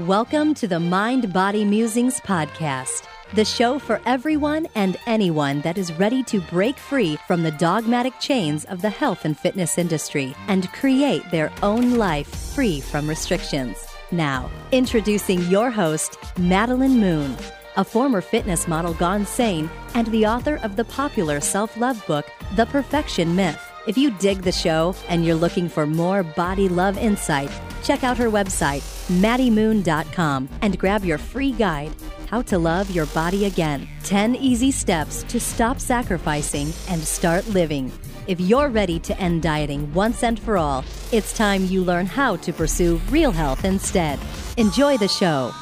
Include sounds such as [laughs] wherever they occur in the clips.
Welcome to the Mind Body Musings podcast, the show for everyone and anyone that is ready to break free from the dogmatic chains of the health and fitness industry and create their own life free from restrictions. Now, introducing your host, Madeline Moon, a former fitness model gone sane and the author of the popular self love book, The Perfection Myth. If you dig the show and you're looking for more body love insight, check out her website, maddiemoon.com, and grab your free guide, How to Love Your Body Again 10 Easy Steps to Stop Sacrificing and Start Living. If you're ready to end dieting once and for all, it's time you learn how to pursue real health instead. Enjoy the show.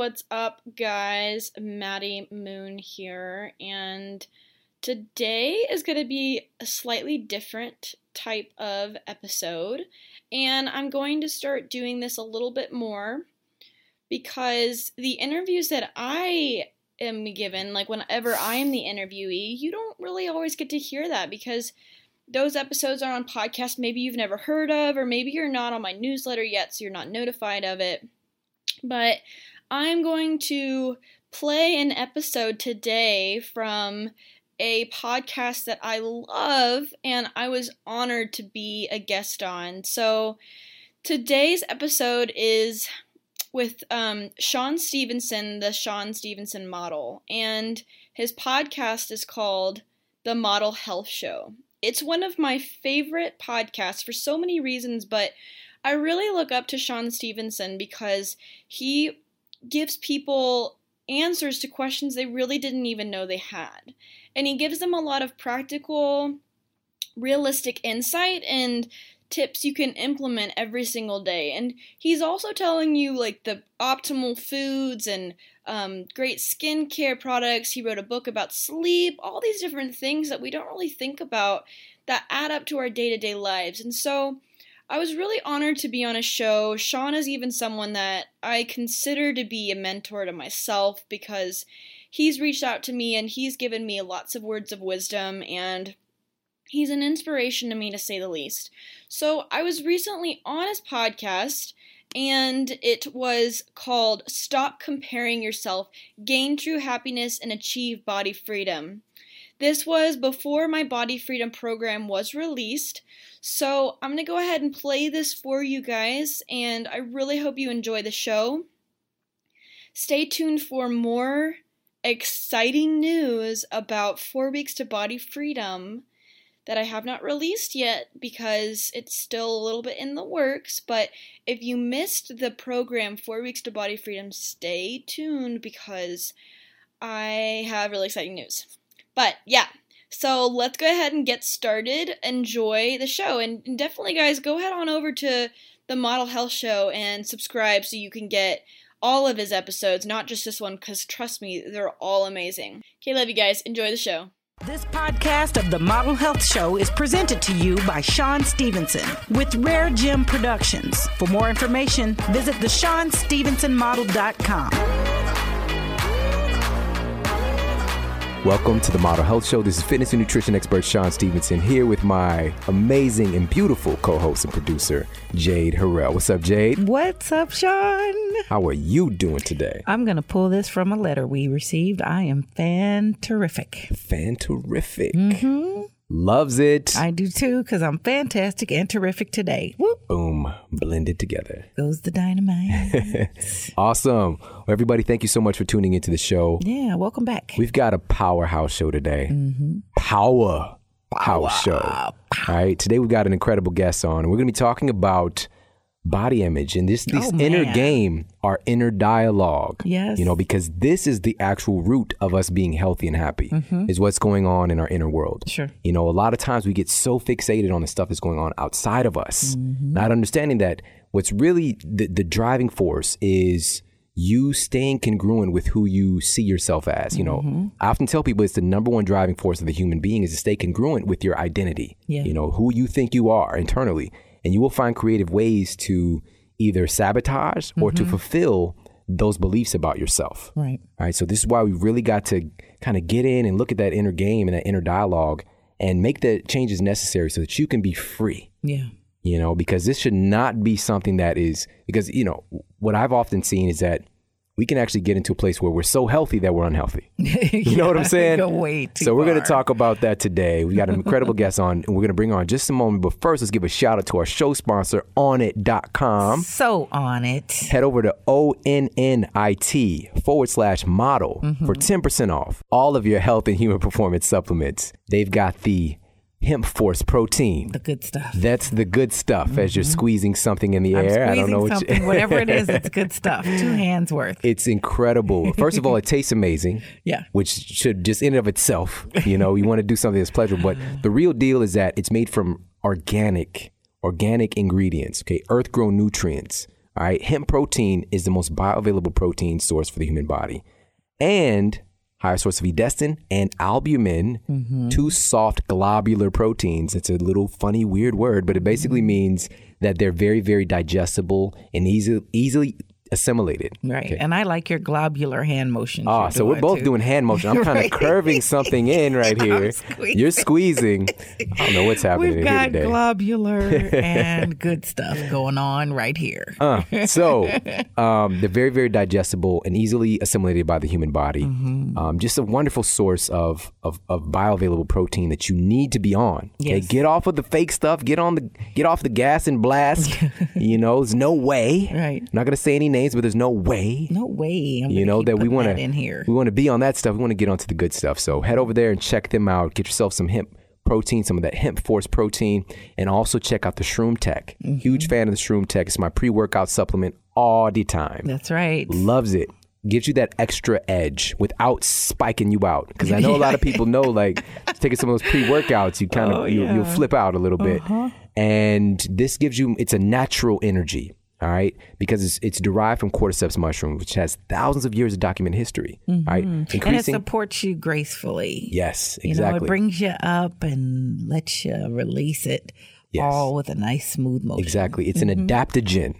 What's up, guys? Maddie Moon here, and today is going to be a slightly different type of episode, and I'm going to start doing this a little bit more because the interviews that I am given, like whenever I am the interviewee, you don't really always get to hear that because those episodes are on podcasts maybe you've never heard of, or maybe you're not on my newsletter yet, so you're not notified of it. But I'm going to play an episode today from a podcast that I love and I was honored to be a guest on. So today's episode is with um, Shawn Stevenson, the Shawn Stevenson model, and his podcast is called The Model Health Show. It's one of my favorite podcasts for so many reasons, but I really look up to Shawn Stevenson because he gives people answers to questions they really didn't even know they had. And he gives them a lot of practical, realistic insight and tips you can implement every single day. And he's also telling you like the optimal foods and um, great skincare products. He wrote a book about sleep, all these different things that we don't really think about that add up to our day to day lives. And so I was really honored to be on a show. Shawn is even someone that I consider to be a mentor to myself because he's reached out to me and he's given me lots of words of wisdom and he's an inspiration to me to say the least. So I was recently on his podcast and it was called Stop Comparing Yourself, Gain True Happiness, and Achieve Body Freedom. This was before my Body Freedom program was released. So I'm going to go ahead and play this for you guys, and I really hope you enjoy the show. Stay tuned for more exciting news about four weeks to body freedom that I have not released yet because it's still a little bit in the works. But if you missed the program, Four Weeks to Body Freedom, stay tuned because I have really exciting news. But yeah, so let's go ahead and get started. Enjoy the show. And definitely, guys, go head on over to the Model Health Show and subscribe so you can get all of his episodes, not just this one, because trust me, they're all amazing. Okay, love you guys. Enjoy the show. This podcast of the Model Health Show is presented to you by Shawn Stevenson with Rare Gym Productions. For more information, visit theshawnstevensonmodel.com. Welcome to the Model Health Show. This is fitness and nutrition expert Shawn Stevenson here with my amazing and beautiful co host and producer, Jade Harrell. What's up, Jade? What's up, Shawn? How are you doing today? I'm going to pull this from a letter we received. I am fan terrific. Fan terrific. Mm-hmm. Loves it. I do too, because I'm fantastic and terrific today. Whoop. Boom. Blended together. Goes the dynamite. [laughs] awesome. Well, everybody, thank you so much for tuning into the show. Yeah, welcome back. We've got a powerhouse show today. Mm-hmm. Power. House show. All right. Today we've got an incredible guest on. And we're going to be talking about body image and this this Oh, inner man. game, our inner dialogue. Yes. You know, because this is the actual root of us being healthy and happy is what's going on in our inner world. Mm-hmm. Sure. You know, a lot of times we get so fixated on the stuff that's going on outside of us, Mm-hmm. not understanding that what's really the, the driving force is you staying congruent with who you see yourself as. You know, Mm-hmm. I often tell people it's the number one driving force of the human being is to stay congruent with your identity. Yeah. You know, who you think you are internally. And you will find creative ways to either sabotage or Mm-hmm. to fulfill those beliefs about yourself. Right. All right. So this is why we really got to kind of get in and look at that inner game and that inner dialogue and make the changes necessary so that you can be free. Yeah. You know, because this should not be something that is because, you know, what I've often seen is that we can actually get into a place where we're so healthy that we're unhealthy. [laughs] You know what I'm saying? Go way too so we're going to talk about that today. We got an incredible guest on, and we're going to bring on just a moment. But first, let's give a shout out to our show sponsor, Onnit.com. So on it. Head over to O-N-N-I-T forward slash model for mm-hmm. 10% off all of your health and human performance supplements. They've got the Hemp Force protein. The good stuff. That's the good stuff as you're mm-hmm. squeezing something in the I'm air. I don't know what you, whatever it is, it's good [laughs] stuff. Two hands worth. It's incredible. First of all, it tastes amazing. [laughs] Yeah. Which should just in and of itself, you know, you want to do something that's pleasurable. But [laughs] the real deal is that it's made from organic, organic ingredients, okay, earth grown nutrients. All right. Hemp protein is the most bioavailable protein source for the human body. And higher source of edestin and albumin, mm-hmm. two soft globular proteins. It's a little funny, weird word, but it basically mm-hmm. means that they're very, very digestible and easy, easily assimilated. Right. Okay. And I like your globular hand motion. Ah, so we're both doing hand motion. I'm kind of [laughs] Right. curving something in right [laughs] here. squeezing. You're squeezing. I don't know what's happening We've got today. globular [laughs] and good stuff going on right here. Uh, so um, they're very, very digestible and easily assimilated by the human body. Mm-hmm. Um, just a wonderful source of, of of bioavailable protein that you need to be on. Okay, Yes. get off of the fake stuff. Get on the get off the gas and blast. you know, there's no way. Right. I'm not gonna say any names, but there's no way. No way. I'm you know that we want that in here. we want to be on that stuff. We want to get onto the good stuff. So head over there and check them out. Get yourself some hemp protein, some of that hemp force protein, and also check out the Shroom Tech. Mm-hmm. Huge fan of the Shroom Tech. It's my pre-workout supplement all the time. That's right. Loves it. Gives you that extra edge without spiking you out. Because I know a lot of [laughs] people know, like taking some of those pre-workouts, you kind of Oh, you, yeah. Uh-huh. flip out a little bit. And this gives you it's a natural energy. All right, because it's, it's derived from cordyceps mushroom, which has thousands of years of documented history. All right, Mm-hmm. and it supports you gracefully. yes, You exactly. know, it brings you up and lets you release it Yes. all with a nice smooth motion. exactly. It's an adaptogen.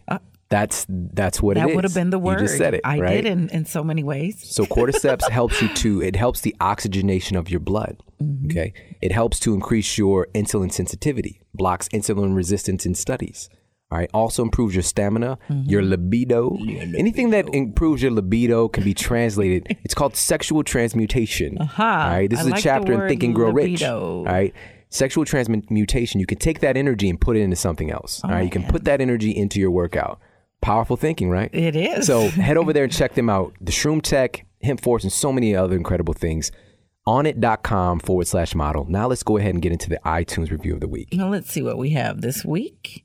that's that's what it Mm-hmm. Uh, That is. would have been the word. You just said it. I right? did in, in so many ways. So cordyceps [laughs] helps you to it helps the oxygenation of your blood. Mm-hmm. Okay. It helps to increase your insulin sensitivity, blocks insulin resistance in studies. All right. Also improves your stamina, Mm-hmm. your libido. Anything that improves your libido can be translated. [laughs] it's called sexual transmutation. Aha. All right. This I is a like the chapter in Think and Grow Rich. libido. All right. Sexual transmutation, you can take that energy and put it into something else. all right. You can put that energy into your workout. Powerful thinking, right? It is. So [laughs] head over there and check them out. The Shroom Tech, Hemp Force, and so many other incredible things. Onnit.com forward slash model. Now let's go ahead and get into the iTunes review of the week. Now let's see what we have this week.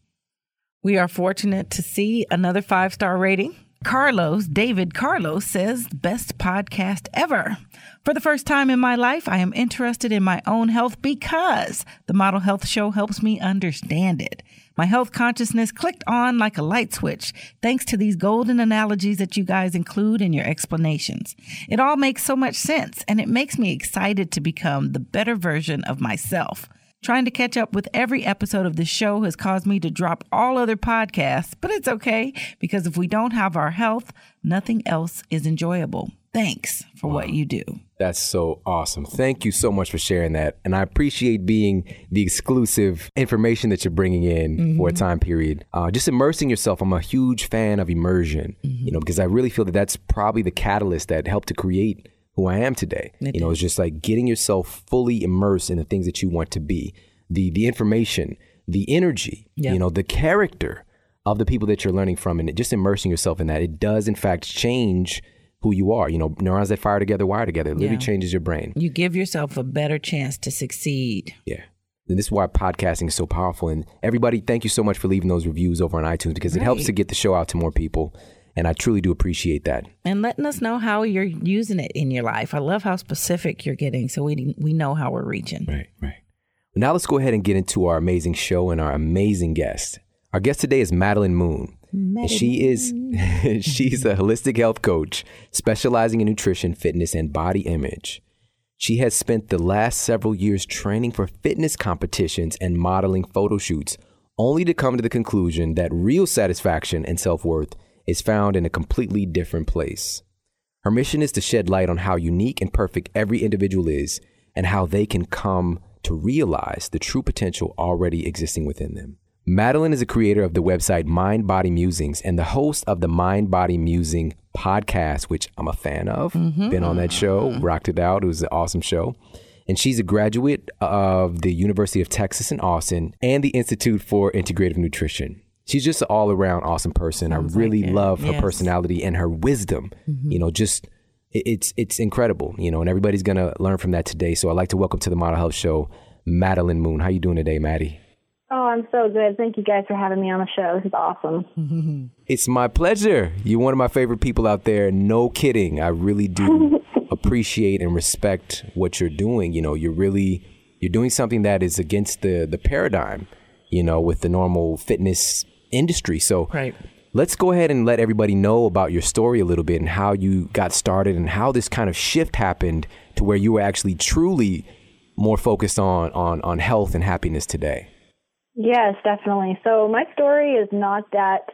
We are fortunate to see another five star rating. Carlos, David Carlos says, best podcast ever. For the first time in my life, I am interested in my own health because the Model Health Show helps me understand it. My health consciousness clicked on like a light switch thanks to these golden analogies that you guys include in your explanations. It all makes so much sense and it makes me excited to become the better version of myself. Trying to catch up with every episode of the show has caused me to drop all other podcasts, but it's okay because if we don't have our health, nothing else is enjoyable. Thanks for what you do. That's so awesome. Thank you so much for sharing that. And I appreciate being the exclusive information that you're bringing in for a time period. Uh, just immersing yourself. I'm a huge fan of immersion, you know, because I really feel that that's probably the catalyst that helped to create who I am today. you know, it's just like getting yourself fully immersed in the things that you want to be, the the information, the energy, you know, the character of the people that you're learning from, and just immersing yourself in that. It does, in fact, change who you are. You know, neurons that fire together wire together. It literally Yeah. changes your brain. You give yourself a better chance to succeed. Yeah. And this is why podcasting is so powerful. And everybody, thank you so much for leaving those reviews over on iTunes because it helps to get the show out to more people. And I truly do appreciate that. And letting us know how you're using it in your life. I love how specific you're getting so we we know how we're reaching. Right, right. Now let's go ahead and get into our amazing show and our amazing guest. Our guest today is Madeline Moon. And she is [laughs] she's a holistic health coach specializing in nutrition, fitness, and body image. She has spent the last several years training for fitness competitions and modeling photo shoots, only to come to the conclusion that real satisfaction and self worth is found in a completely different place. Her mission is to shed light on how unique and perfect every individual is and how they can come to realize the true potential already existing within them. Madeline is a creator of the website Mind Body Musings and the host of the Mind Body Musing podcast, which I'm a fan of. Mm-hmm. Been on that show, rocked it out. It was an awesome show. And she's a graduate of the University of Texas in Austin and the Institute for Integrative Nutrition. She's just an all around awesome person. Sounds I really like love her yes. personality and her wisdom. Mm-hmm. You know, just it's it's incredible. You know, and everybody's gonna learn from that today. So I'd like to welcome to the Model Health Show, Madeline Moon. How you doing today, Maddie? Oh, I'm so good. Thank you guys for having me on the show. This is awesome. [laughs] it's my pleasure. You're one of my favorite people out there. No kidding. I really do [laughs] appreciate and respect what you're doing. You know, you're really you're doing something that is against the the paradigm, you know, with the normal fitness industry. So right. let's go ahead and let everybody know about your story a little bit and how you got started and how this kind of shift happened to where you were actually truly more focused on on on health and happiness today. Yes, definitely. So my story is not that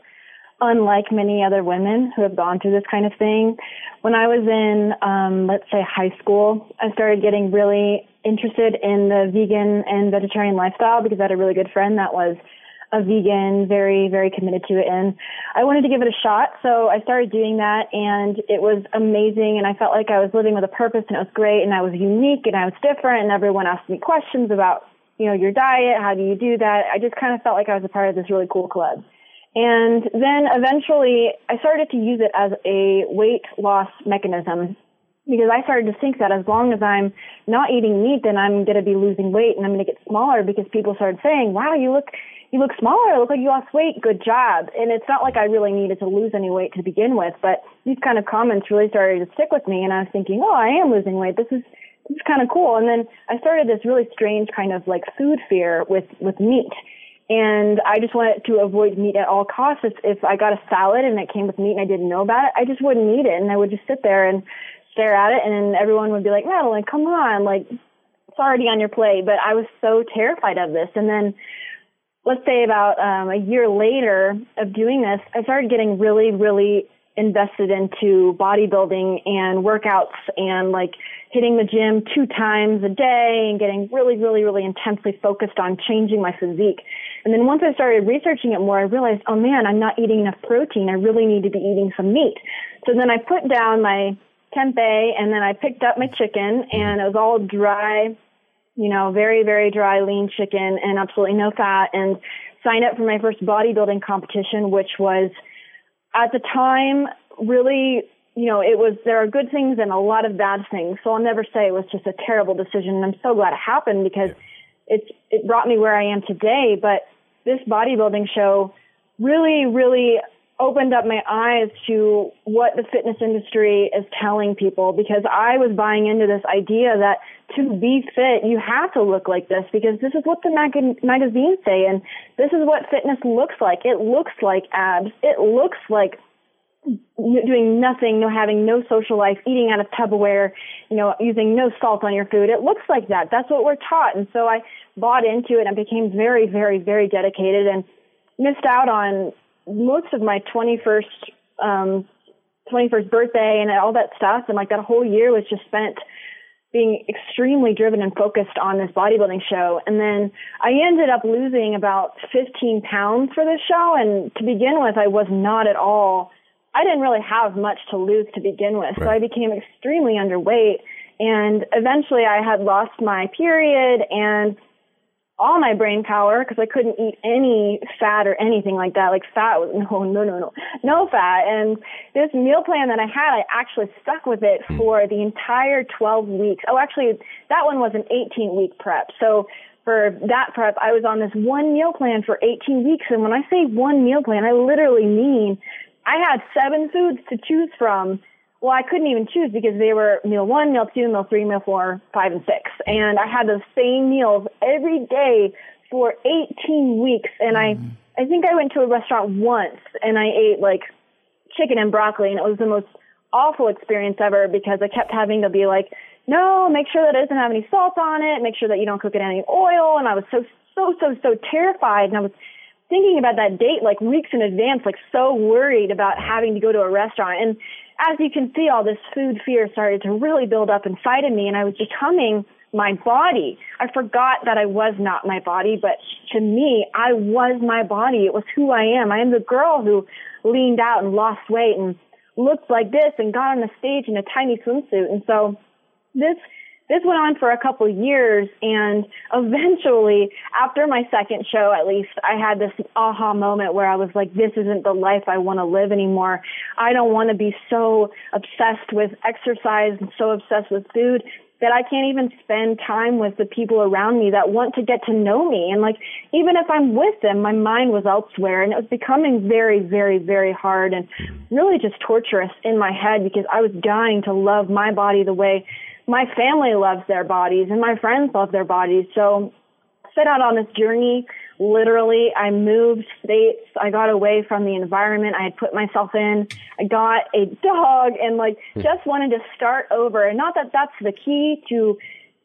unlike many other women who have gone through this kind of thing. When I was in, um, let's say, high school, I started getting really interested in the vegan and vegetarian lifestyle because I had a really good friend that was a vegan, very, very committed to it. And I wanted to give it a shot. So I started doing that and it was amazing. And I felt like I was living with a purpose and it was great and I was unique and I was different and everyone asked me questions about you know, your diet, how do you do that? I just kind of felt like I was a part of this really cool club. And then eventually I started to use it as a weight loss mechanism because I started to think that as long as I'm not eating meat, then I'm going to be losing weight and I'm going to get smaller because people started saying, wow, you look, you look smaller. Look like you lost weight. Good job. And it's not like I really needed to lose any weight to begin with, but these kind of comments really started to stick with me. And I was thinking, oh, I am losing weight. This is, this is kind of cool. And then I started this really strange kind of like food fear with, with meat. And I just wanted to avoid meat at all costs. If, if I got a salad and it came with meat and I didn't know about it, I just wouldn't eat it. And I would just sit there and stare at it. And everyone would be like, Madeline, come on. Like, it's already on your plate. But I was so terrified of this. And then let's say about um, a year later of doing this, I started getting really, really invested into bodybuilding and workouts and like hitting the gym two times a day and getting really, really, really intensely focused on changing my physique. And then once I started researching it more, I realized, oh man, I'm not eating enough protein. I really need to be eating some meat. So then I put down my tempeh and then I picked up my chicken and it was all dry, you know, very, very dry, lean chicken and absolutely no fat and signed up for my first bodybuilding competition, which was at the time really you know, it was, there are good things and a lot of bad things. So I'll never say it was just a terrible decision. And I'm so glad it happened because it's, it brought me where I am today. But this bodybuilding show really, really opened up my eyes to what the fitness industry is telling people because I was buying into this idea that to be fit, you have to look like this because this is what the mag- magazines say and this is what fitness looks like. It looks like abs. It looks like doing nothing, no having no social life, eating out of Tupperware, you know, using no salt on your food. It looks like that. That's what we're taught. And so I bought into it and became very, very, very dedicated and missed out on most of my 21st, um, 21st birthday and all that stuff. And like that whole year was just spent being extremely driven and focused on this bodybuilding show. And then I ended up losing about 15 pounds for this show. And to begin with, I was not at all I didn't really have much to lose to begin with. Right. So I became extremely underweight. And eventually I had lost my period and all my brain power because I couldn't eat any fat or anything like that. Like fat was [laughs] no, no, no, no, no fat. And this meal plan that I had, I actually stuck with it hmm. for the entire 12 weeks. Oh, actually, that one was an 18 week prep. So for that prep, I was on this one meal plan for 18 weeks. And when I say one meal plan, I literally mean I had seven foods to choose from. Well, I couldn't even choose because they were meal one, meal two, meal three, meal four, five, and six. And I had those same meals every day for 18 weeks. And mm-hmm. I, I think I went to a restaurant once and I ate like chicken and broccoli and it was the most awful experience ever because I kept having to be like, no, make sure that it doesn't have any salt on it. Make sure that you don't cook it in any oil. And I was so, so, so, so terrified. And I was thinking about that date like weeks in advance, like so worried about having to go to a restaurant. And as you can see, all this food fear started to really build up inside of me, and I was becoming my body. I forgot that I was not my body, but to me, I was my body. It was who I am. I am the girl who leaned out and lost weight and looked like this and got on the stage in a tiny swimsuit. And so this this went on for a couple of years and eventually after my second show at least I had this aha moment where I was like this isn't the life I want to live anymore. I don't want to be so obsessed with exercise and so obsessed with food that I can't even spend time with the people around me that want to get to know me. And like, even if I'm with them, my mind was elsewhere and it was becoming very, very, very hard and really just torturous in my head because I was dying to love my body the way my family loves their bodies and my friends love their bodies. So set out on this journey literally I moved states. I got away from the environment I had put myself in. I got a dog and like hmm. just wanted to start over. And not that that's the key to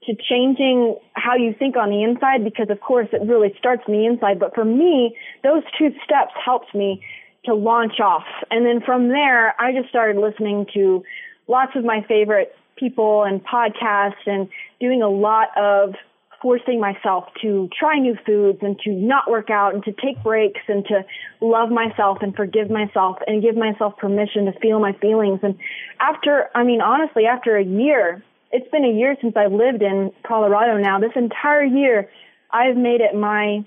to changing how you think on the inside because of course it really starts on the inside, but for me, those two steps helped me to launch off. And then from there, I just started listening to lots of my favorite people and podcasts and doing a lot of forcing myself to try new foods and to not work out and to take breaks and to love myself and forgive myself and give myself permission to feel my feelings. And after, I mean, honestly, after a year, it's been a year since I've lived in Colorado now. This entire year, I've made it my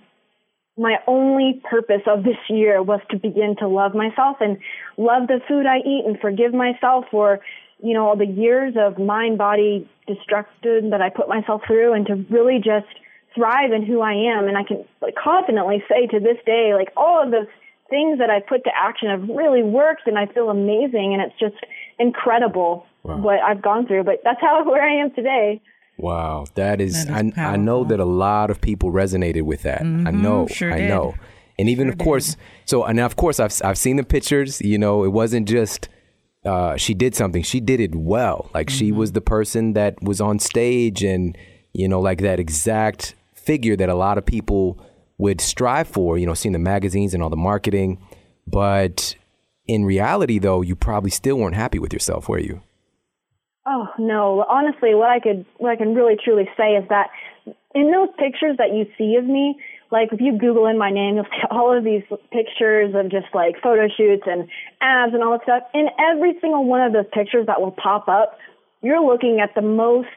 my only purpose of this year was to begin to love myself and love the food I eat and forgive myself for you know, all the years of mind body destruction that I put myself through and to really just thrive in who I am. And I can like, confidently say to this day, like all of those things that I put to action have really worked and I feel amazing. And it's just incredible wow. what I've gone through. But that's how [laughs] where I am today. Wow, that is, that is I, I know that a lot of people resonated with that. Mm-hmm, I know, sure I did. know. And even sure of course, did. so and of course I've I've seen the pictures, you know, it wasn't just uh, she did something. She did it well. Like mm-hmm. she was the person that was on stage and, you know, like that exact figure that a lot of people would strive for, you know, seeing the magazines and all the marketing. But in reality, though, you probably still weren't happy with yourself, were you? Oh no! Honestly, what I could, what I can really truly say is that in those pictures that you see of me, like if you Google in my name, you'll see [laughs] all of these pictures of just like photo shoots and ads and all that stuff. In every single one of those pictures that will pop up, you're looking at the most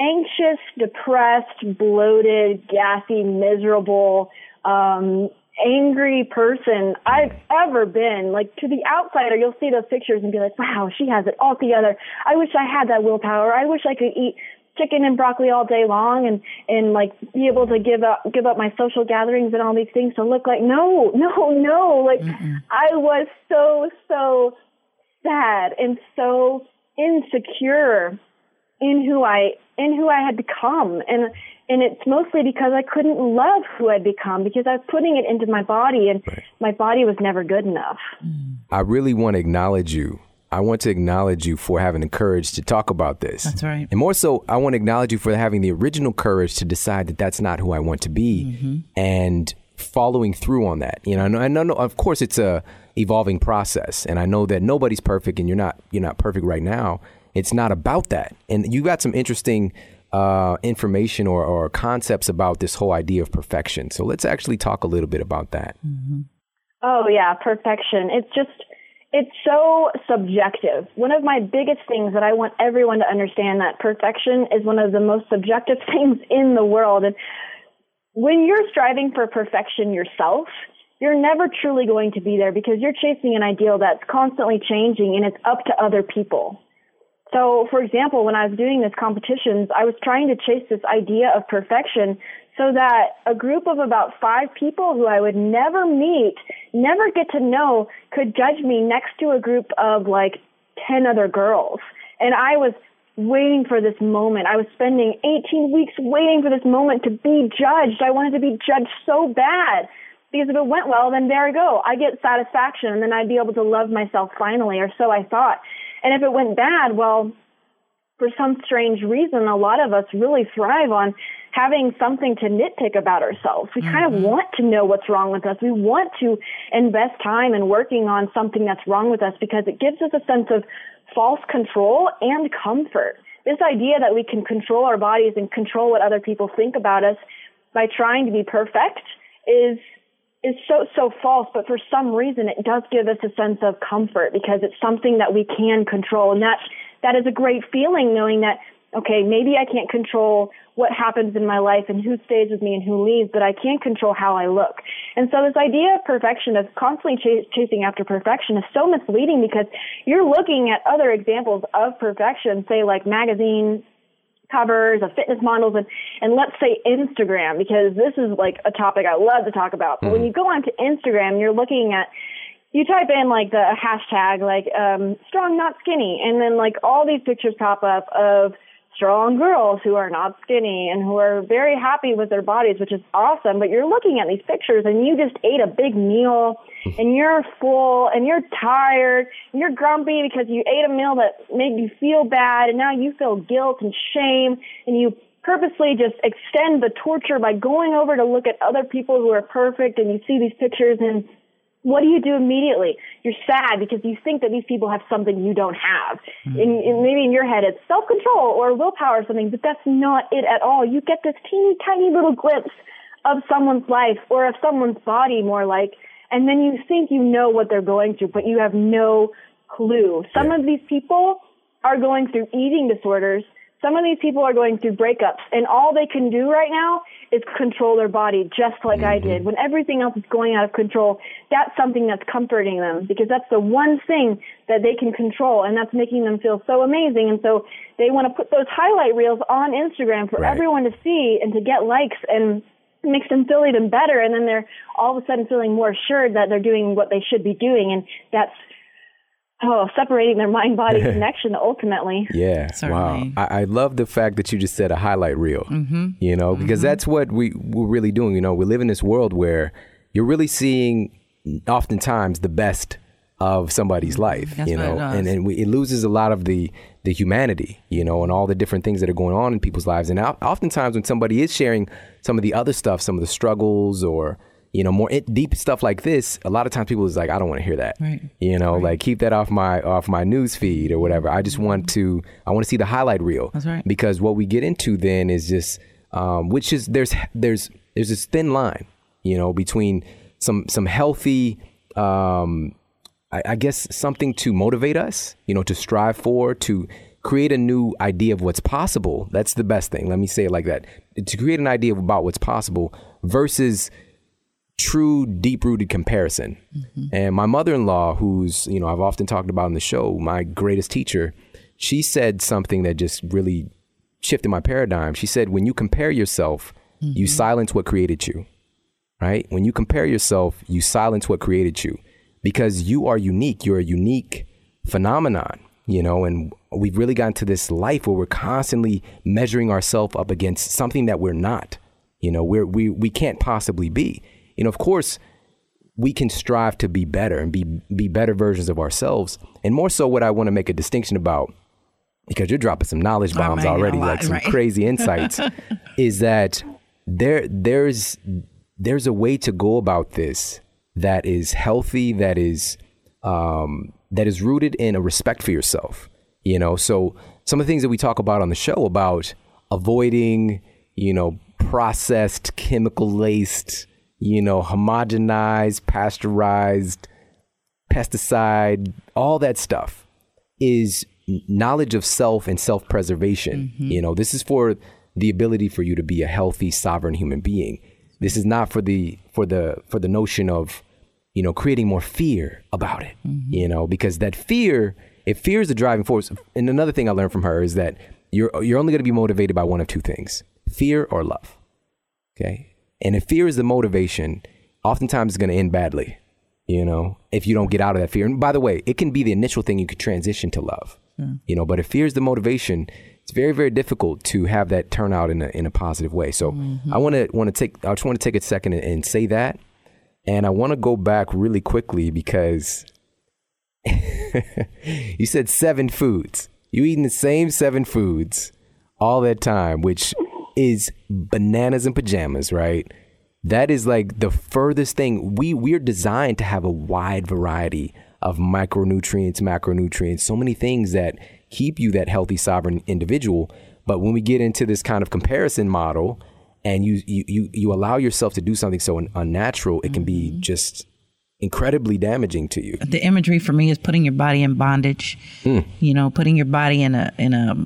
anxious, depressed, bloated, gassy, miserable, um, angry person I've ever been. Like to the outsider, you'll see those pictures and be like, wow, she has it all together. I wish I had that willpower. I wish I could eat chicken and broccoli all day long and and like be able to give up give up my social gatherings and all these things to look like no [laughs] no no like Mm-mm. I was so so sad and so insecure in who I in who I had become and and it's mostly because I couldn't love who I'd become because I was putting it into my body and right. my body was never good enough. Mm. I really want to acknowledge you I want to acknowledge you for having the courage to talk about this. That's right. And more so, I want to acknowledge you for having the original courage to decide that that's not who I want to be mm-hmm. and following through on that. You know, I know, know, of course, it's a evolving process, and I know that nobody's perfect, and you're not you're not perfect right now. It's not about that. And you got some interesting uh, information or, or concepts about this whole idea of perfection. So let's actually talk a little bit about that. Mm-hmm. Oh yeah, perfection. It's just it's so subjective. One of my biggest things that I want everyone to understand that perfection is one of the most subjective [laughs] things in the world. And when you're striving for perfection yourself, you're never truly going to be there because you're chasing an ideal that's constantly changing and it's up to other people. So, for example, when I was doing this competitions, I was trying to chase this idea of perfection so that a group of about five people who I would never meet, never get to know, could judge me next to a group of like 10 other girls. And I was waiting for this moment. I was spending 18 weeks waiting for this moment to be judged. I wanted to be judged so bad. Because if it went well, then there I go. I get satisfaction and then I'd be able to love myself finally, or so I thought. And if it went bad, well, for some strange reason, a lot of us really thrive on having something to nitpick about ourselves. We mm-hmm. kind of mm-hmm. want to know what's wrong with us. We want to invest time in working on something that's wrong with us because it gives us a sense of false control and comfort. This idea that we can control our bodies and control what other people think about us by trying to be perfect is is so so false but for some reason it does give us a sense of comfort because it's something that we can control and that that is a great feeling knowing that okay, maybe I can't control what happens in my life and who stays with me and who leaves, but I can't control how I look. And so this idea of perfection, of constantly ch- chasing after perfection is so misleading because you're looking at other examples of perfection, say like magazine covers of fitness models and, and let's say Instagram, because this is like a topic I love to talk about. But mm-hmm. when you go onto Instagram, you're looking at you type in like the hashtag like um strong not skinny and then like all these pictures pop up of strong girls who are not skinny and who are very happy with their bodies, which is awesome. But you're looking at these pictures and you just ate a big meal and you're full and you're tired and you're grumpy because you ate a meal that made you feel bad and now you feel guilt and shame and you purposely just extend the torture by going over to look at other people who are perfect and you see these pictures and what do you do immediately? You're sad because you think that these people have something you don't have. Mm-hmm. And, and maybe in your head it's self-control or willpower or something, but that's not it at all. You get this teeny tiny little glimpse of someone's life or of someone's body more like, and then you think you know what they're going through, but you have no clue. Some yeah. of these people are going through eating disorders some of these people are going through breakups and all they can do right now is control their body just like mm-hmm. I did. When everything else is going out of control, that's something that's comforting them because that's the one thing that they can control and that's making them feel so amazing. And so they want to put those highlight reels on Instagram for right. everyone to see and to get likes and makes them feel even better and then they're all of a sudden feeling more assured that they're doing what they should be doing and that's oh, separating their mind body [laughs] connection ultimately. Yeah. Certainly. Wow. I, I, love the fact that you just said a highlight reel, mm-hmm. you know, because mm-hmm. that's what we, we're really doing. You know, we live in this world where you're really seeing oftentimes the best of somebody's mm-hmm. life, that's you know, and, and we, it loses a lot of the, the humanity, you know, and all the different things that are going on in people's lives. And oftentimes when somebody is sharing some of the other stuff, some of the struggles or, you know, more deep stuff like this, a lot of times people is like, I don't want to hear that. Right. You know, right. like keep that off my off my news feed or whatever. I just want to I want to see the highlight reel. That's right. Because what we get into then is just um, which is there's there's there's this thin line, you know, between some some healthy um, I, I guess something to motivate us, you know, to strive for, to create a new idea of what's possible. That's the best thing. Let me say it like that. To create an idea about what's possible versus true deep rooted comparison. Mm-hmm. And my mother in law, who's, you know, I've often talked about in the show, my greatest teacher, she said something that just really shifted my paradigm. She said, when you compare yourself, mm-hmm. you silence what created you, right? When you compare yourself, you silence what created you because you are unique. You're a unique phenomenon, you know, and we've really gotten to this life where we're constantly measuring ourselves up against something that we're not. You know, we're, we, we can't possibly be you know, of course, we can strive to be better and be be better versions of ourselves. And more so, what I want to make a distinction about, because you're dropping some knowledge bombs oh, already, lot, like some right? crazy [laughs] insights, is that there there's there's a way to go about this that is healthy, that is um, that is rooted in a respect for yourself. You know, so some of the things that we talk about on the show about avoiding, you know, processed, chemical laced you know, homogenized, pasteurized, pesticide, all that stuff is knowledge of self and self preservation. Mm-hmm. You know, this is for the ability for you to be a healthy, sovereign human being. This is not for the for the for the notion of, you know, creating more fear about it. Mm-hmm. You know, because that fear, if fear is the driving force, and another thing I learned from her is that you're you're only going to be motivated by one of two things: fear or love. Okay, and if fear is the motivation, oftentimes it's going to end badly, you know, if you don't get out of that fear. And by the way, it can be the initial thing you could transition to love, yeah. you know, but if fear is the motivation, it's very, very difficult to have that turn out in a, in a positive way. So mm-hmm. I want to, want to take, I just want to take a second and, and say that. And I want to go back really quickly because [laughs] you said seven foods. You eating the same seven foods all that time, which is bananas and pajamas, right? That is like the furthest thing. We we're designed to have a wide variety of micronutrients, macronutrients, so many things that keep you that healthy sovereign individual. But when we get into this kind of comparison model and you you you, you allow yourself to do something so un- unnatural, it can be just incredibly damaging to you. The imagery for me is putting your body in bondage. Mm. You know, putting your body in a in a,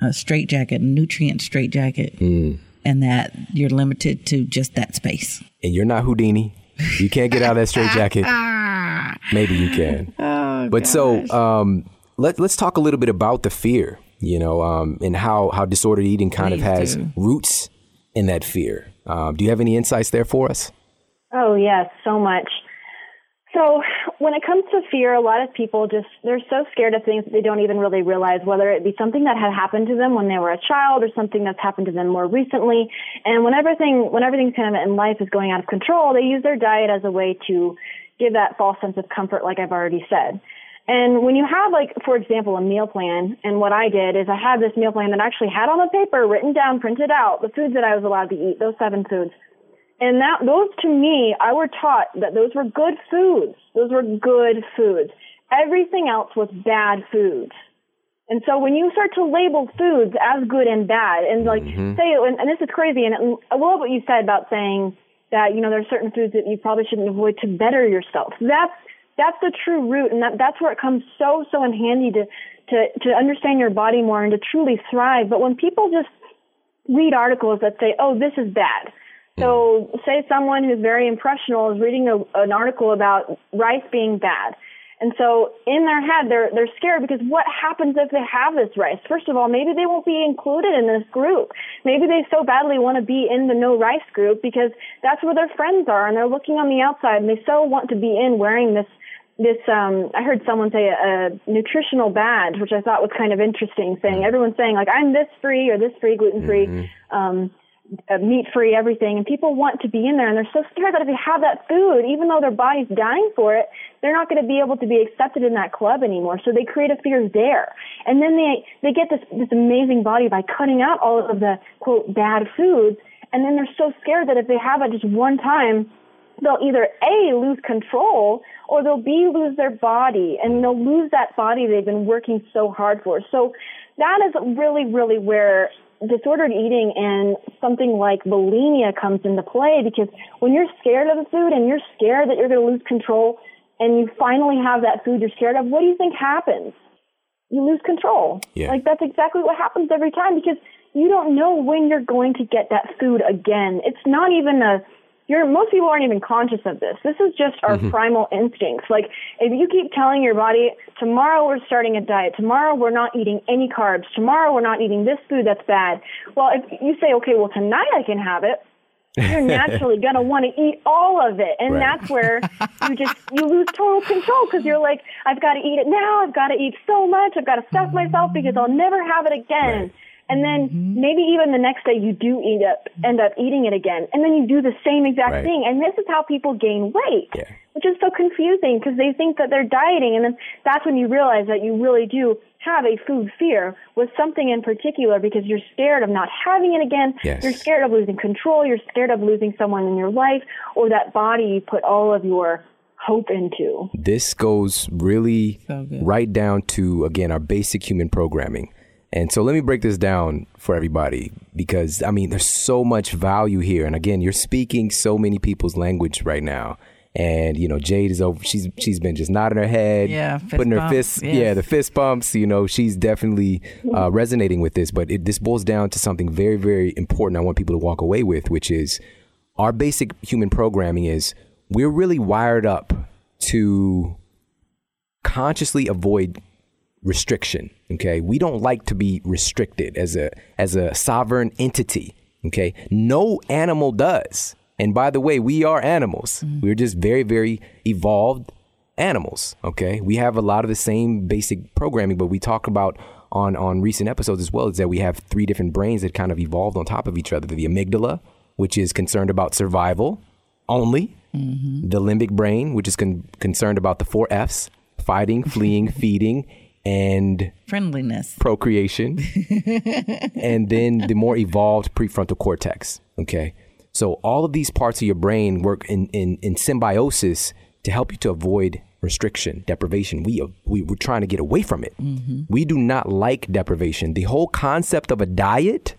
a straitjacket, a nutrient straitjacket, Mm. and that you're limited to just that space. And you're not Houdini. You can't get out of that straitjacket. [laughs] Maybe you can. [laughs] but so um, let, let's talk a little bit about the fear, you know, um, and how, how disordered eating kind of has do. roots in that fear. Um, do you have any insights there for us? Oh, yes, so much. So, when it comes to fear, a lot of people just, they're so scared of things that they don't even really realize, whether it be something that had happened to them when they were a child or something that's happened to them more recently. And when everything, when everything's kind of in life is going out of control, they use their diet as a way to give that false sense of comfort, like I've already said. And when you have, like, for example, a meal plan, and what I did is I had this meal plan that I actually had on the paper, written down, printed out, the foods that I was allowed to eat, those seven foods. And that, those to me, I were taught that those were good foods. Those were good foods. Everything else was bad foods. And so when you start to label foods as good and bad, and like mm-hmm. say, and, and this is crazy, and I love what you said about saying that you know there are certain foods that you probably shouldn't avoid to better yourself. That's that's the true root, and that that's where it comes so so in handy to to to understand your body more and to truly thrive. But when people just read articles that say, "Oh, this is bad," So, say someone who's very impressionable is reading a, an article about rice being bad. And so, in their head, they're, they're scared because what happens if they have this rice? First of all, maybe they won't be included in this group. Maybe they so badly want to be in the no rice group because that's where their friends are and they're looking on the outside and they so want to be in wearing this this um I heard someone say a, a nutritional badge, which I thought was kind of interesting, saying everyone's saying like I'm this free or this free, gluten free, um, uh, meat free, everything, and people want to be in there, and they're so scared that if they have that food, even though their body's dying for it, they're not going to be able to be accepted in that club anymore. So they create a fear there, and then they they get this this amazing body by cutting out all of the quote bad foods, and then they're so scared that if they have it just one time, they'll either A, lose control, or they'll B, lose their body, and they'll lose that body they've been working so hard for. So that is really, really where disordered eating and something like bulimia comes into play because when you're scared of the food and you're scared that you're going to lose control and you finally have that food you're scared of, what do you think happens? You lose control. Yeah. Like that's exactly what happens every time because you don't know when you're going to get that food again. It's not even a you're most people aren't even conscious of this. This is just our mm-hmm. primal instincts. Like if you keep telling your body, tomorrow we're starting a diet, tomorrow we're not eating any carbs, tomorrow we're not eating this food that's bad. Well, if you say, okay, well tonight I can have it, you're [laughs] naturally gonna want to eat all of it, and Right. that's where [laughs] you just you lose total control because you're like, I've got to eat it now. I've got to eat so much. I've got to stuff myself because I'll never have it again. Right. And then mm-hmm. maybe even the next day you do eat up, end up eating it again, and then you do the same exact Right. thing. And this is how people gain weight, Yeah. which is so confusing because they think that they're dieting, and then that's when you realize that you really do have a food fear with something in particular because you're scared of not having it again. Yes. You're scared of losing control. You're scared of losing someone in your life or that body you put all of your hope into. This goes really So right down to, again, our basic human programming. And so let me break this down for everybody because, I mean, there's so much value here. And again, you're speaking so many people's language right now. And you know, Jade is over. She's she's been just nodding her head, Yeah, putting her bumps, fists, yes. yeah, the fist bumps. You know, she's definitely uh, resonating with this. But it, this boils down to something very, very important. I want people to walk away with, which is our basic human programming is we're really wired up to consciously avoid restriction okay? We don't like to be restricted as a as a sovereign entity okay? No animal does. And by the way we are animals. Mm-hmm. We're just very very evolved animals okay? We have a lot of the same basic programming but we talk about on on recent episodes as well is that we have three different brains that kind of evolved on top of each other. The amygdala which is concerned about survival only. Mm-hmm. The limbic brain, which is con- concerned about the four F's fighting, fleeing, [laughs] feeding, and friendliness, procreation, [laughs] and then the more evolved prefrontal cortex. Okay. So all of these parts of your brain work in, in, in symbiosis to help you to avoid restriction, deprivation. We, we we're trying to get away from it. Mm-hmm. We do not like deprivation. The whole concept of a diet,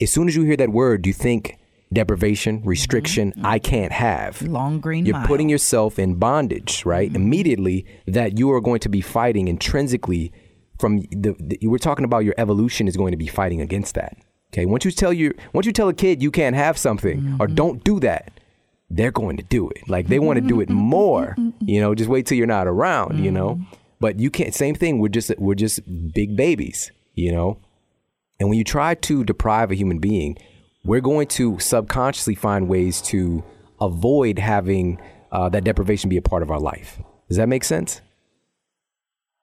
as soon as you hear that word, you think deprivation, restriction, mm-hmm. I can't have. Long green You're mile. putting yourself in bondage, right? Mm-hmm. Immediately that you are going to be fighting intrinsically from the, the we're talking about your evolution is going to be fighting against that. Okay, once you tell you once you tell a kid you can't have something mm-hmm. or don't do that, they're going to do it. Like they want to do it more. You know, just wait till you're not around. Mm-hmm. You know, mm-hmm. but you can't. Same thing. We're just we're just big babies. You know, and when you try to deprive a human being, we're going to subconsciously find ways to avoid having uh, that deprivation be a part of our life. Does that make sense?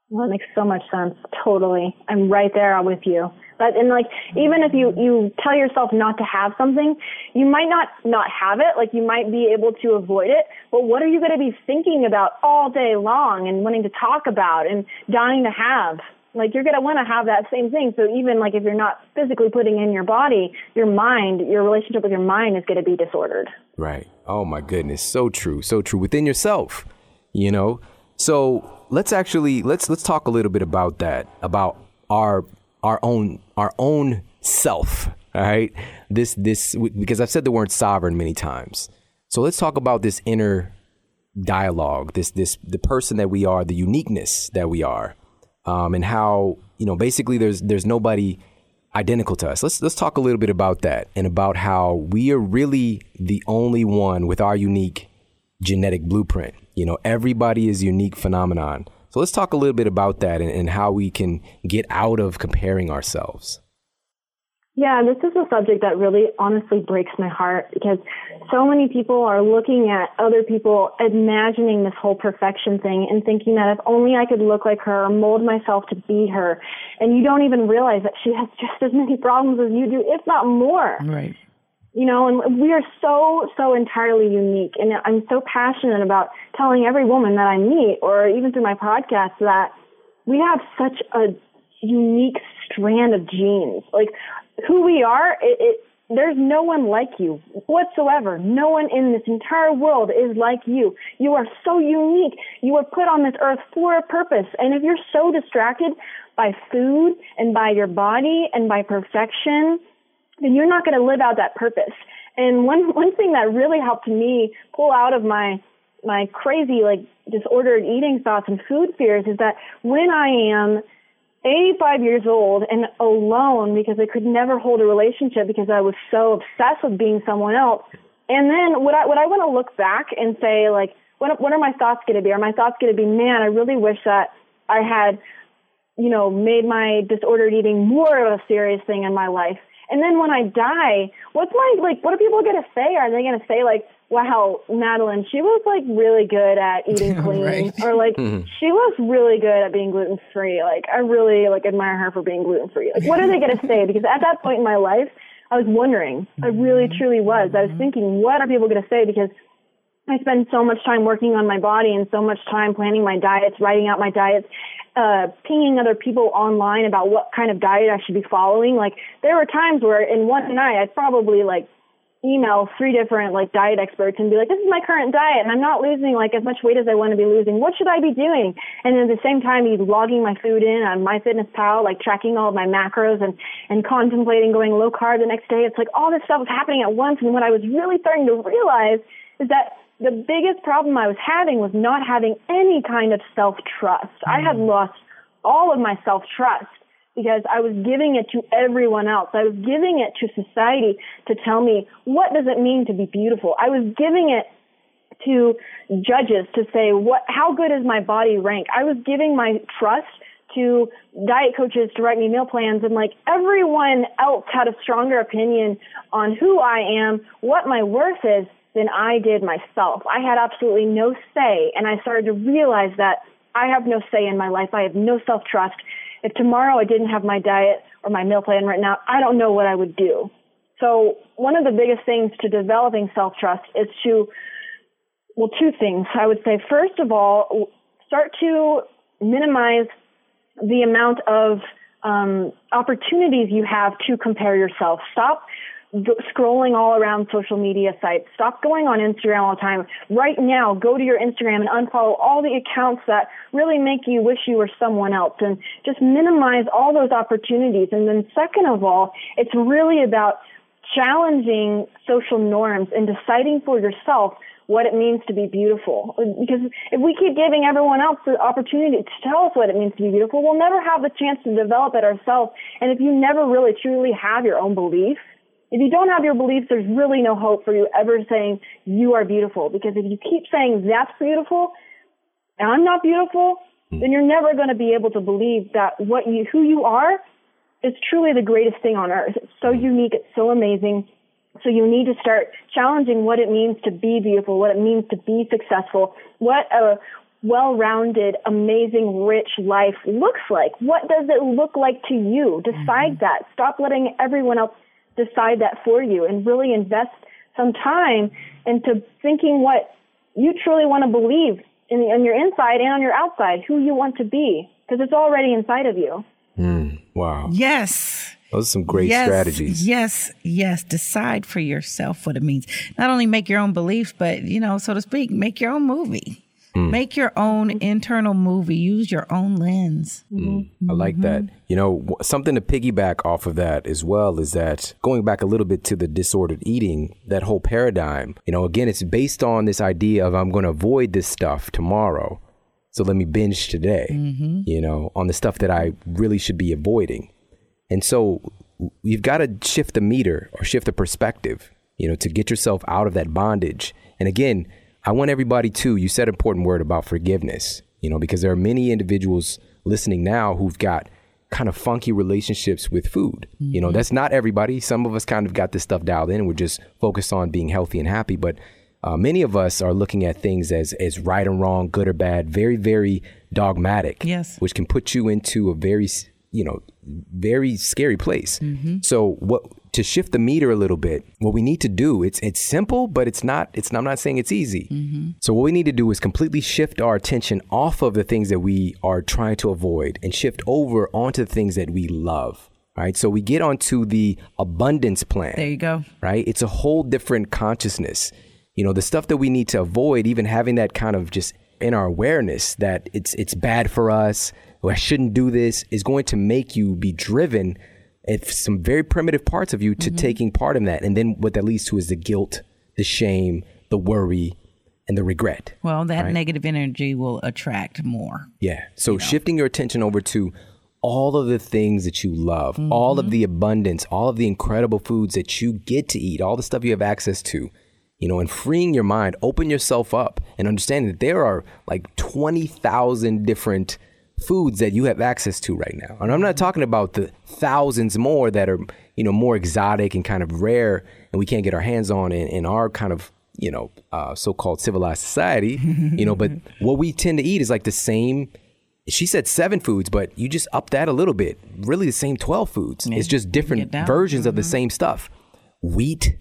Well, that makes so much sense. Totally. I'm right there with you. But and like even if you you tell yourself not to have something, you might not not have it. Like you might be able to avoid it. But what are you going to be thinking about all day long and wanting to talk about and dying to have? Like you're going to want to have that same thing. So even like if you're not physically putting in your body, your mind, your relationship with your mind is going to be disordered. Right. Oh my goodness. So true. So true within yourself, you know? So let's actually let's let's talk a little bit about that about our our own our own self. All right, this this because I've said the word sovereign many times. So let's talk about this inner dialogue, this this the person that we are, the uniqueness that we are, um, and how you know basically there's there's nobody identical to us. Let's let's talk a little bit about that and about how we are really the only one with our unique genetic blueprint. You know, everybody is unique phenomenon. So let's talk a little bit about that and, and how we can get out of comparing ourselves. Yeah, this is a subject that really honestly breaks my heart because so many people are looking at other people, imagining this whole perfection thing and thinking that if only I could look like her or mold myself to be her. And you don't even realize that she has [laughs] just as many problems as you do, if not more. Right you know, and we are so, so entirely unique. And I'm so passionate about telling every woman that I meet or even through my podcast that we have such a unique strand of genes. Like who we are, it, it there's no one like you whatsoever. No one in this entire world is like you. You are so unique. You were put on this earth for a purpose. And if you're so distracted by food and by your body and by perfection, then you're not going to live out that purpose. And one one thing that really helped me pull out of my my crazy like disordered eating thoughts and food fears is that when I am 85 years old and alone because I could never hold a relationship because I was so obsessed with being someone else. And then what I what I want to look back and say like what what are my thoughts going to be? Are my thoughts going to be man, I really wish that I had you know made my disordered eating more of a serious thing in my life and then when I die, what's my like? What are people gonna say? Are they gonna say like, "Wow, Madeline, she was like really good at eating [laughs] clean," right. or like, mm-hmm. "She was really good at being gluten free"? Like, I really like admire her for being gluten free. Like, what are they gonna say? Because at that point in my life, I was wondering. I really, mm-hmm. truly was. I was mm-hmm. thinking, what are people gonna say? Because I spend so much time working on my body and so much time planning my diets, writing out my diets, uh, pinging other people online about what kind of diet I should be following. Like there were times where in one night I'd probably like email three different like diet experts and be like, this is my current diet and I'm not losing like as much weight as I want to be losing. What should I be doing? And at the same time, he's logging my food in on MyFitnessPal, like tracking all of my macros and, and contemplating going low carb the next day. It's like all this stuff was happening at once. And what I was really starting to realize is that the biggest problem I was having was not having any kind of self trust. Mm-hmm. I had mm. lost all of my self trust because I was giving it to everyone else. I was giving it to society to tell me what does it mean to be beautiful. I was giving it to judges to say what how good is my body rank. I was giving my trust to diet coaches to write me meal plans and like everyone else had a stronger opinion on who I am, what my worth is than I did myself. I had absolutely no say, and I started to realize that I have no say in my life. I have no self trust. If tomorrow I didn't have my diet or my meal plan right now, I don't know what I would do. So one of the biggest things to developing self trust is to, well, two things. I would say, first of all, start to minimize the amount of um, opportunities you have to compare yourself. Stop scrolling all around social media sites. Stop going on Instagram all the time. Right now, go to your Instagram and unfollow all the accounts that really make you wish you were someone else and just minimize all those opportunities. And then second of all, it's really about challenging social norms and deciding for yourself what it means to be beautiful. Because if we keep giving everyone else the opportunity to tell us what it means to be beautiful, we'll never have the chance to develop it ourselves. And if you never really truly have your own belief, if you don't have your beliefs, there's really no hope for you ever saying you are beautiful. Because if you keep saying that's beautiful and I'm not beautiful, hmm. then you're never going to be able to believe that what you, who you are is truly the greatest thing on earth. It's so hmm. unique. It's so amazing. So you need to start challenging what it means to be beautiful, what it means to be successful, what a well-rounded, amazing, rich life looks like. What does it look like to you? Decide mm-hmm. that. Stop letting everyone else decide that for you and really invest some time into thinking what you truly want to believe in, on your inside and on your outside, who you want to be, because it's already inside of you. Mm, wow. Yes. Those are some great yes, strategies. Yes, yes. Decide for yourself what it means. Not only make your own beliefs, but, you know, so to speak, make your own movie. Mm. Make your own internal movie. Use your own lens. Mm. I like that. Mm-hmm. You know, something to piggyback off of that as well is that going back a little bit to the disordered eating, that whole paradigm, you know, again, it's based on this idea of I'm going to avoid this stuff tomorrow. So let me binge today, mm-hmm. you know, on the stuff that I really should be avoiding. And so you've got to shift the meter or shift the perspective, you know, to get yourself out of that bondage. And again, I want everybody to, you said an important word about forgiveness, you know, because there are many individuals listening now who've got kind of funky relationships with food. Mm-hmm. You know, mm-hmm. that's not everybody. Some of us kind of got this stuff dialed in and we're just focused on being healthy and happy. But uh, many of us are looking at things as, as right and wrong, good or bad, very, very dogmatic. Yes. Which can put you into a very, you know, very scary place. Mm-hmm. So what to shift the meter a little bit, what we need to do, it's it's simple, but it's not it's I'm not saying it's easy. Mm-hmm. So what we need to do is completely shift our attention off of the things that we are trying to avoid and shift over onto the things that we love. Right. So we get onto the abundance plan. There you go. Right. It's a whole different consciousness. You know, the stuff that we need to avoid, even having that kind of just in our awareness that it's it's bad for us, or I shouldn't do this, is going to make you be driven some very primitive parts of you to mm-hmm. taking part in that. And then what that leads to is the guilt, the shame, the worry, and the regret. Well, that right? negative energy will attract more. Yeah. So you know? shifting your attention over to all of the things that you love, mm-hmm. all of the abundance, all of the incredible foods that you get to eat, all the stuff you have access to, you know, and freeing your mind, open yourself up and understanding that there are like 20,000 different foods that you have access to right now. And I'm not talking about the thousands more that are, you know, more exotic and kind of rare and we can't get our hands on in, in our kind of, you know, uh, so-called civilized society, you know, but [laughs] what we tend to eat is like the same she said seven foods, but you just up that a little bit. Really, the same 12 foods. Yeah. It's just different versions mm-hmm. of the mm-hmm. same stuff. Wheat,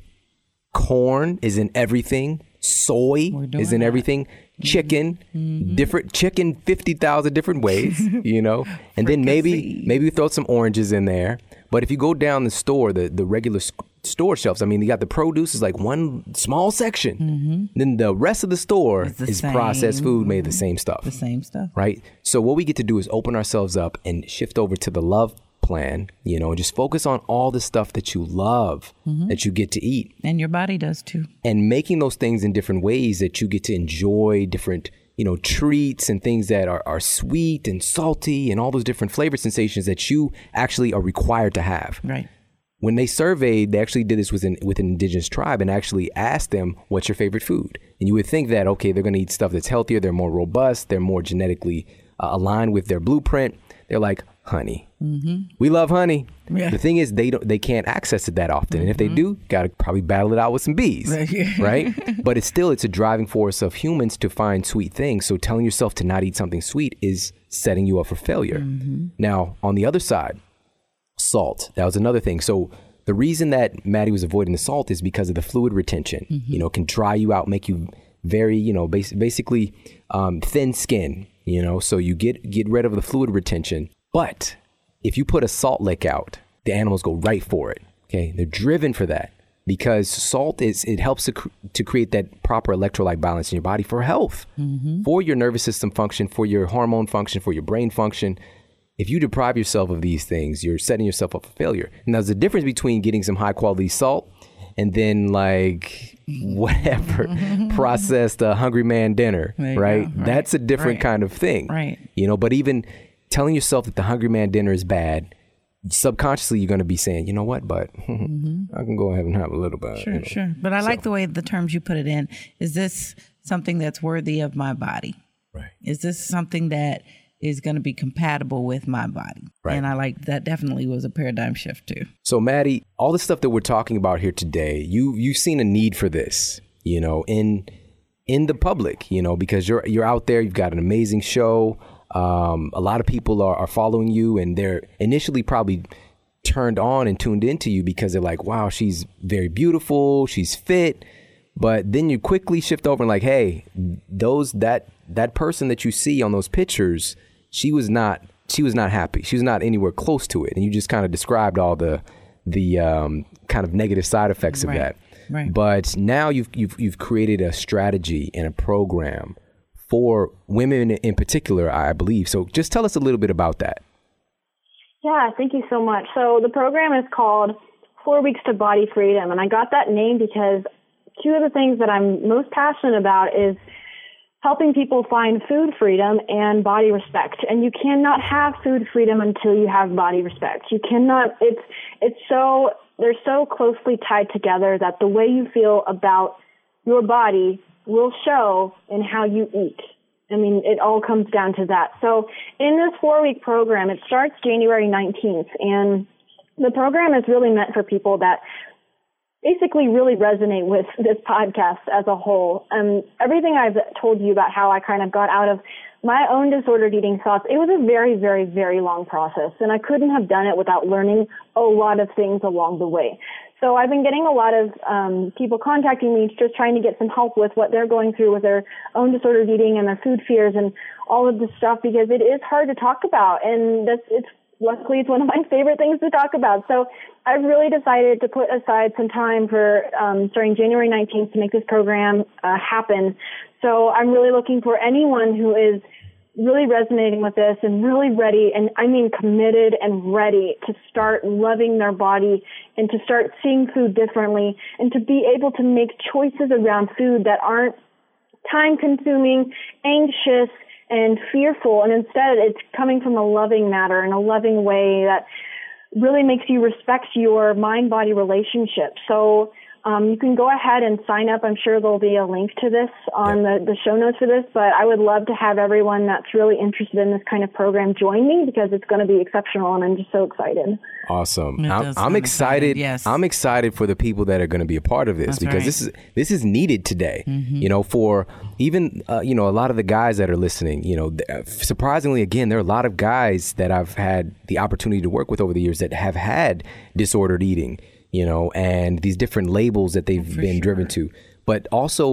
corn is in everything, soy is in that. everything chicken, mm-hmm. different chicken, fifty thousand different ways, [laughs] you know, and then maybe maybe throw some oranges in there. But if you go down the store, the the regular store shelves, I mean, you got the produce is like one small section. Mm-hmm. Then the rest of the store the is same. processed food made the same stuff. The same stuff, right? So what we get to do is open ourselves up and shift over to the love plan, you know, just focus on all the stuff that you love mm-hmm. that you get to eat. And your body does too. And making those things in different ways that you get to enjoy different, you know, treats and things that are, are sweet and salty and all those different flavor sensations that you actually are required to have. Right. When they surveyed, they actually did this with an, with an indigenous tribe and actually asked them, what's your favorite food? And you would think that, okay, they're going to eat stuff that's healthier, they're more robust, they're more genetically uh, aligned with their blueprint. They're like, honey. Mm-hmm. We love honey. Yeah. The thing is, they don't, they can't access it that often, and if they mm-hmm. do, gotta probably battle it out with some bees, right? [laughs] [laughs] But it's still it's a driving force of humans to find sweet things. So telling yourself to not eat something sweet is setting you up for failure. Mm-hmm. Now, on the other side, salt. That was another thing. So the reason that Maddie was avoiding the salt is because of the fluid retention. Mm-hmm. You know, can dry you out, make you very, you know, bas- basically um, thin skin. You know, so you get get rid of the fluid retention But if you put a salt lick out, the animals go right for it. Okay, they're driven for that because salt is it helps to, cr- to create that proper electrolyte balance in your body for health, for your nervous system function, for your hormone function, for your brain function. If you deprive yourself of these things, you're setting yourself up for failure. And there's a difference between getting some high quality salt and then like [laughs] whatever [laughs] processed uh, hungry man dinner, right? go. Right. That's a different Right. kind of thing, Right. You know, but even telling yourself that the hungry man dinner is bad, subconsciously you're going to be saying, you know what, but [laughs] mm-hmm. I can go ahead and have a little bit. Sure, you know. sure. But I like the way the terms you put it in. Is this something that's worthy of my body? Right. Is this something that is going to be compatible with my body? Right. And I like that. Definitely was a paradigm shift too. So, Maddie, all the stuff that we're talking about here today, you you've seen a need for this, you know, in in the public, you know, because you're you're out there, you've got an amazing show. Um, a lot of people are, are following you, and they're initially probably turned on and tuned into you because they're like, "Wow, she's very beautiful, she's fit." But then you quickly shift over and like, "Hey, those that that person that you see on those pictures, she was not she was not happy. She was not anywhere close to it." And you just kind of described all the the um, kind of negative side effects of Right, that. right. But now you've you've you've created a strategy and a program for women in particular, I believe. So just tell us a little bit about that. Yeah, thank you so much. So the program is called Four Weeks to Body Freedom, and I got that name because two of the things that I'm most passionate about is helping people find food freedom and body respect. And you cannot have food freedom until you have body respect. You cannot. It's it's so they're so closely tied together that the way you feel about your body will show in how you eat. I mean, it all comes down to that. So in this four week program, it starts January 19th and the program is really meant for people that basically really resonate with [laughs] this podcast as a whole. Um, everything I've told you about how I kind of got out of my own disordered eating thoughts, it was a very, very, very long process. And I couldn't have done it without learning a lot of things along the way. So I've been getting a lot of um, people contacting me just trying to get some help with what they're going through with their own disordered eating and their food fears and all of this stuff because it is hard to talk about and that's it's luckily it's one of my [laughs] favorite things to talk about. So I've really decided to put aside some time for um, starting January 19th to make this program uh, happen. So I'm really looking for anyone who is really resonating with this and really ready and I mean committed and ready to start loving their body and to start seeing food differently and to be able to make choices around food that aren't time consuming, anxious, and fearful. And instead it's coming from a loving matter and a loving way that really makes you respect your mind body relationship. So um, you can go ahead and sign up. I'm sure there'll be a link to this on the, the show notes for this, but I would love to have everyone that's really interested in this kind of program join me because it's going to be exceptional and I'm just so excited. Awesome. I'm, I'm sound excited. exciting, yes. I'm excited for the people that are going to be a part of this That's because right. this is this is needed today. You know, for even uh, you know a lot of the guys that are listening. You know, uh, surprisingly, again, there are a lot of guys that I've had the opportunity to work with over the years that have had disordered eating. You know, and these different labels that they've been driven to, but also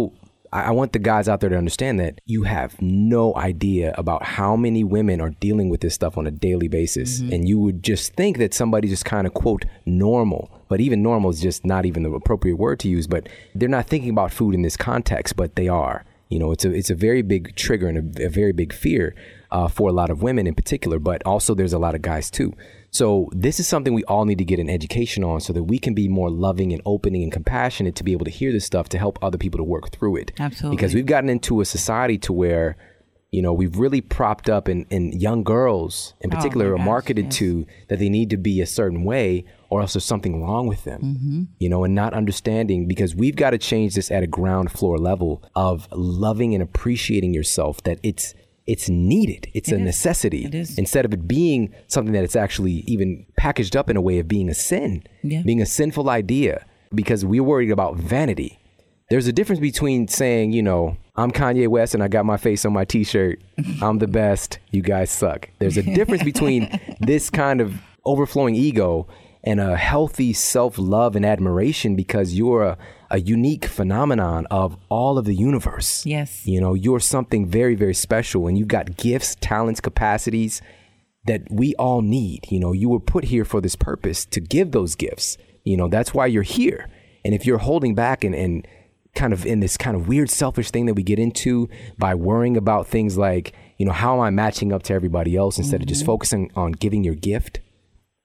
I I want the guys out there to understand that you have no idea about how many women are dealing with this stuff on a daily basis. And you would just think that somebody just kind of quote normal, but even normal is just not even the appropriate word to use. But they're not thinking about food in this context, but they are. You know, it's a it's a very big trigger and a, a very big fear uh, for a lot of women in particular, but also there's a lot of guys too. So this is something we all need to get an education on, so that we can be more loving and opening and compassionate to be able to hear this stuff to help other people to work through it. Absolutely. Because we've gotten into a society to where, you know, we've really propped up in, in young girls in particular Oh are gosh, marketed yes. to that they need to be a certain way or else there's something wrong with them. Mm-hmm. You know, and not understanding because we've got to change this at a ground floor level of loving and appreciating yourself that it's it's needed. It's a necessity. It is. Instead of it being something that it's actually even packaged up in a way of being a sin, Yeah. being a sinful idea because we're worried about vanity. There's a difference between saying, you know, I'm Kanye West and I got my face on my t-shirt. I'm the best. You guys suck. There's a difference between [laughs] this kind of overflowing ego and a healthy self-love and admiration because you're a, a unique phenomenon of all of the universe. Yes. You know, you're something very, very special and you've got gifts, talents, capacities that we all need. You know, you were put here for this purpose to give those gifts. You know, that's why you're here. And if you're holding back and, and kind of in this kind of weird selfish thing that we get into by worrying about things like, you know, how am I matching up to everybody else instead mm-hmm. of just mm-hmm. focusing on giving your gift?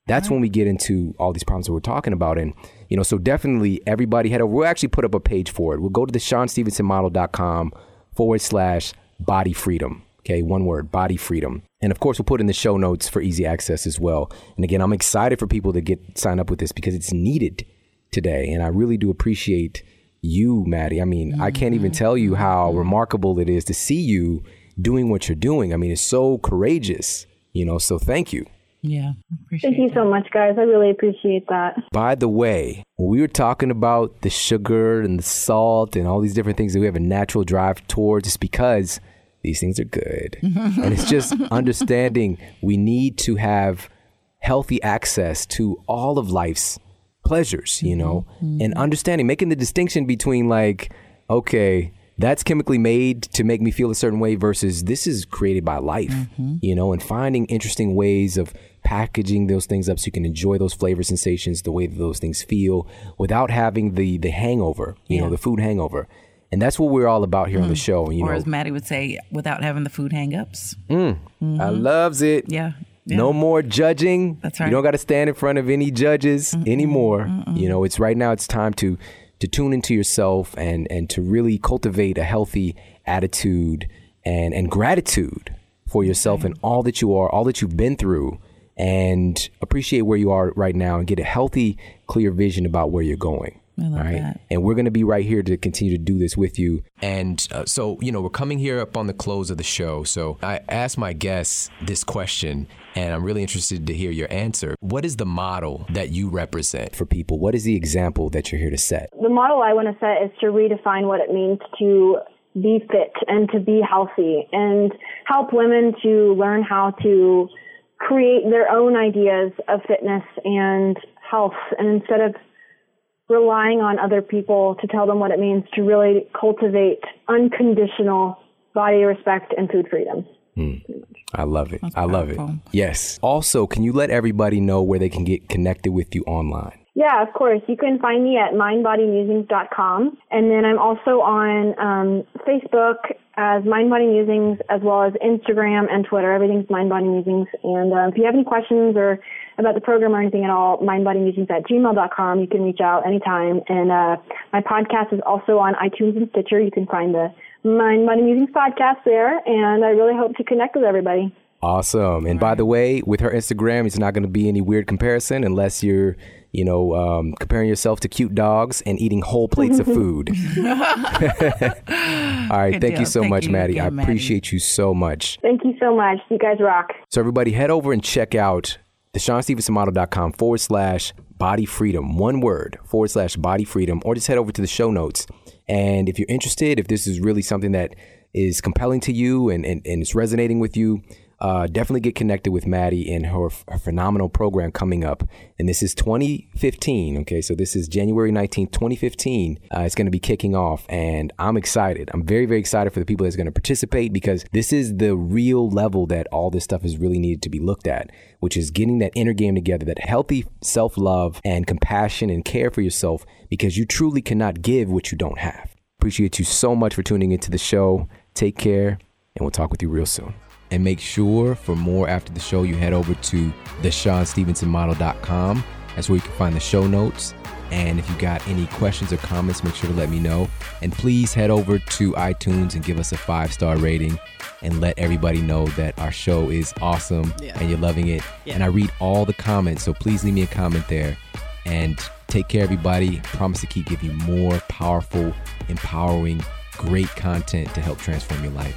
That's right. when we get into all these problems that we're talking about. And, you know, so definitely everybody head over. We'll actually put up a page for it. We'll go to the ShawnStevensonModel.com forward slash body freedom. Okay, one word, body freedom. And of course, we'll put in the show notes for easy access as well. And again, I'm excited for people to get signed up with this because it's needed today. And I really do appreciate you, Maddie. I mean, mm-hmm. I can't even mm-hmm. tell you how mm-hmm. remarkable it is to see you doing what you're doing. I mean, it's so courageous, you know, so thank you. Yeah. Thank you that. so much, guys. I really appreciate that. By the way, when we were talking about the sugar and the salt and all these different things that we have a natural drive towards, it's because these things are good. [laughs] and it's just understanding we need to have healthy access to all of life's pleasures, you know, mm-hmm. and understanding, making the distinction between like, okay, that's chemically made to make me feel a certain way versus this is created by life, mm-hmm. you know, and finding interesting ways of packaging those things up so you can enjoy those flavor sensations, the way that those things feel without having the the hangover, you yeah. know, the food hangover. And that's what we're all about here mm. on the mm. show. You or know, as Maddie would say, without having the food hangups. Mm. Mm-hmm. I loves it. Yeah. Yeah. No more judging. That's right. You don't got to stand in front of any judges Mm-mm. anymore. Mm-mm. You know, it's right now. It's time to to tune into yourself and and to really cultivate a healthy attitude and and gratitude for yourself and all that you are, all that you've been through, and appreciate where you are right now and get a healthy, clear vision about where you're going. I love right? that. And we're going to be right here to continue to do this with you. And uh, so, you know, we're coming here up on the close of the show. So I asked my guests this question, and I'm really interested to hear your answer. What is the model that you represent for people? What is the example that you're here to set? The model I want to set is to redefine what it means to be fit and to be healthy and help women to learn how to create their own ideas of fitness and health. And instead of relying on other people to tell them what it means to really cultivate unconditional body respect and food freedom. Mm. I love it. That's I love it. Yes. Also, can you let everybody know where they can get connected with you online? Yeah, of course. You can find me at mindbodymusings.com. And then I'm also on um, Facebook as Mind Body Musings, as well as Instagram and Twitter. Everything's Mind Body Musings. And uh, if you have any questions or about the program or anything at all, mindbodymusings at gmail.com. You can reach out anytime. And uh, my podcast is also on iTunes and Stitcher. You can find the Mind Body Musings podcast there. And I really hope to connect with everybody. Awesome. And by the way, with her Instagram, it's not going to be any weird comparison unless you're you know, um, comparing yourself to cute dogs and eating whole plates of food. [laughs] [laughs] All right. Good thank deal. you so thank much, you Maddie. Again, I appreciate Maddie. you so much. Thank you so much. You guys rock. So, everybody, head over and check out the ShawnStevensonModel.com forward slash body freedom. One word forward slash body freedom, or just head over to the show notes. And if you're interested, if this is really something that is compelling to you and, and, and it's resonating with you, uh, definitely get connected with Maddie and her, her, phenomenal program coming up. And this is 2015. Okay, so this is January 19th, 2015. Uh, it's going to be kicking off, and I'm excited. I'm very, very excited for the people that's going to participate because this is the real level that all this stuff is really needed to be looked at, which is getting that inner game together, that healthy self love and compassion and care for yourself because you truly cannot give what you don't have. Appreciate you so much for tuning into the show. Take care, and we'll talk with you real soon. And make sure for more after the show, you head over to the ShawnStevensonModel.com. That's where you can find the show notes. And if you got any questions or comments, make sure to let me know. And please head over to iTunes and give us a five star rating and let everybody know that our show is awesome yeah. and you're loving it. Yeah. And I read all the comments, so please leave me a comment there. And take care, everybody. Promise to keep giving you more powerful, empowering, great content to help transform your life.